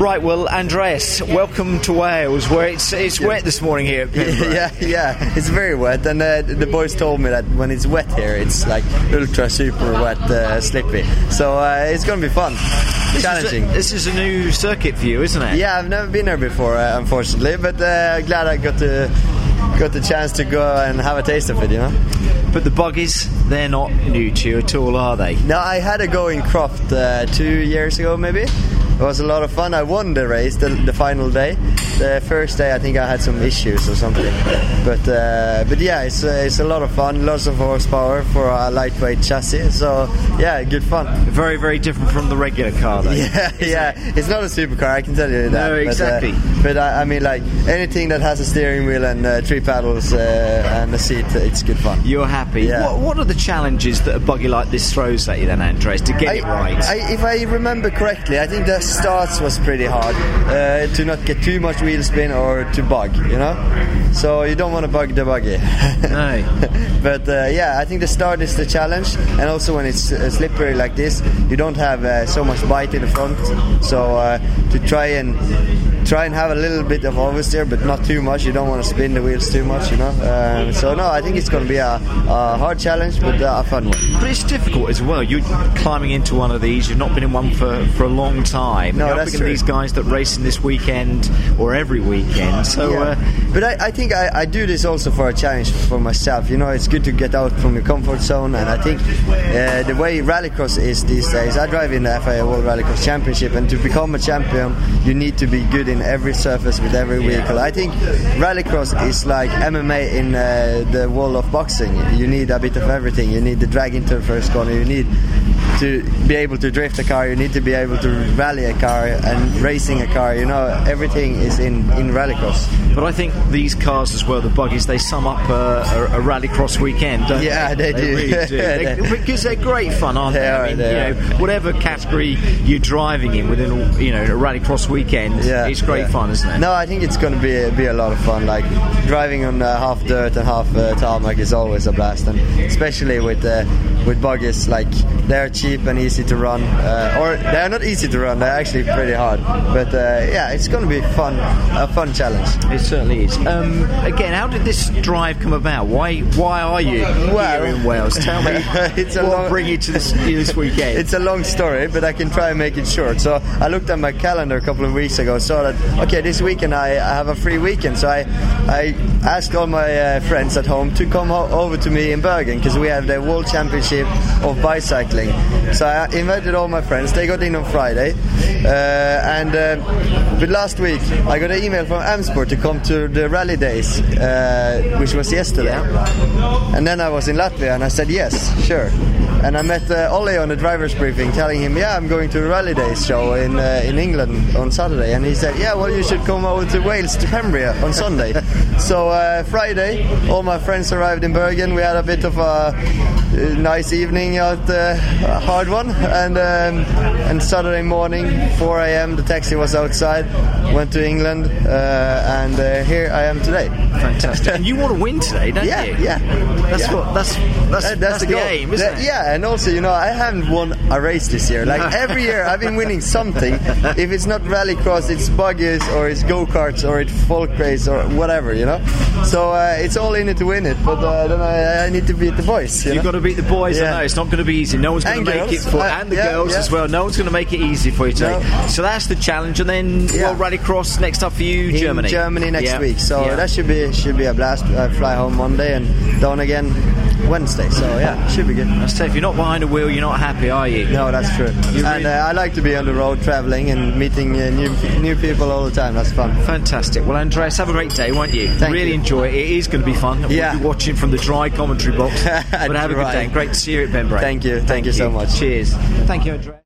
Right, well, Andreas, welcome to Wales, where it's it's wet this morning here at yeah, yeah, it's very wet, and uh, the boys told me that when it's wet here, it's like ultra super wet, uh, slippy. So uh, it's gonna be fun, This challenging. Is a, this is a new circuit for you, isn't it? Yeah, I've never been there before, uh, unfortunately, but uh, glad I got the got the chance to go and have a taste of it. You know. But the buggies, they're not new to you at all, are they? No, I had a go in Croft uh, two years ago, maybe. It was a lot of fun. I won the race, the, the final day. The first day, I think I had some issues or something. But uh, but yeah, it's uh, it's a lot of fun. Lots of horsepower for a lightweight chassis. So yeah, good fun. Very, very different from the regular car, though. Yeah, yeah. It's not a supercar, I can tell you that. No, exactly. But, uh, but I, I mean, like anything that has a steering wheel and uh, three paddles uh, and a seat, it's good fun. You're happy. Yeah. What, what are the challenges that a buggy like this throws at you, then, Andreas, to get it right? I, if I remember correctly, I think the starts was pretty hard uh, to not get too much wheel spin or to bug, you know. So you don't want to bug the buggy. no. but uh, yeah, I think the start is the challenge, and also when it's uh, slippery like this, you don't have uh, so much bite in the front. So uh, to try and try and have a little bit of oversteer, but not too much. You don't want to spin the wheels too much, you know. Um, so no, I think it's going to be a, a hard challenge, but uh, a fun one. But it's difficult as well. You're climbing into one of these. You've not been in one for, for a long time. No, You're up that's against true. these guys that race in this weekend or every weekend. So Yeah. uh, but I, I think I, I do this also for a challenge for myself. You know, it's good to get out from your comfort zone, and I think uh, the way rallycross is these days. I drive in the FIA World Rallycross Championship, and to become a champion, you need to be good in every surface with every vehicle. I think rallycross is like MMA in uh, the world of boxing. You need a bit of everything. You need the drag into the first corner. You need to be able to drift a car. You need to be able to rally a car and racing a car. You know, everything is in in rallycross. But I think these cars as well, the buggies, they sum up a, a, a rallycross weekend, don't Yeah, they do. really do. They- because they're great fun, aren't they? They I mean, they you know, whatever category you're driving in within, you know, a rallycross weekend, Yeah, it's great yeah. fun, isn't it? No, I think it's going to be be a lot of fun. Like driving on uh, half dirt and half uh, tarmac is always a blast, and especially with uh, with buggies. Like they're cheap and easy to run, uh, or they're not easy to run. They're actually pretty hard. But uh, yeah, it's going to be fun, a fun challenge. It certainly is. Um, again, how did this drive come about? Why why are you Well- here in Wales? Tell me It's a what long- bring you to this, this weekend. It's a long story, but I can try and make it short. So I looked at my calendar a couple of weeks ago, saw that okay, this weekend I, I have a free weekend. So I I asked all my uh, friends at home to come ho- over to me in Bergen because we have the World Championship of bicycling. So I invited all my friends. They got in on Friday, uh, and uh, but last week I got an email from Amsport to come to the rally days, uh, which was yesterday. And then I was in Latvia and I said yes, sure. And I met uh, Ole on the driver's briefing, telling him, "Yeah, I'm going to the Rally Days show in uh, in England on Saturday." And he said, "Yeah, well, you should come over to Wales to Pembrey on Sunday." so uh, Friday, all my friends arrived in Bergen. We had a bit of a nice evening out, uh, a hard one, and um, and Saturday morning, 4 a.m. The taxi was outside. Went to England, uh, and uh, here I am today. Fantastic. and you want to win today, don't Yeah, you? yeah. That's Yeah. what that's that's, That- that's, the, goal. aim, isn't That- it? Yeah, and also, you know, I haven't won a race this year. Like every year, I've been winning something. If it's not rallycross, it's buggies or it's go karts or it's folk race or whatever, you know. So uh, it's all in it to win it. But uh, then I, I need to beat the boys. You You've know? To beat the boys. I know it's not going to be easy. No one's going to make girls. it for, Uh, and the yeah, girls yeah. as well. No one's going to make it easy for you today. No. So that's the challenge. And then Yeah. World Rallycross next up for you, in Germany. Germany next Yeah. week. So Yeah. that should be should be a blast. I fly home Monday and down again Wednesday. So yeah, should be good. I say, if you're not behind a wheel, you're not happy, are you? No, that's true. You and uh, I like to be on the road traveling and meeting uh, new new people all the time. That's fun. Fantastic. Well, Andreas, have a great day, won't you? Thank really you. enjoy it. It is going to be fun. Yeah. We'll be watching from the dry commentary box. but have a good day. Great to see you at Pembroke. Thank you. Thank you so much. Cheers. Thank you, Andreas.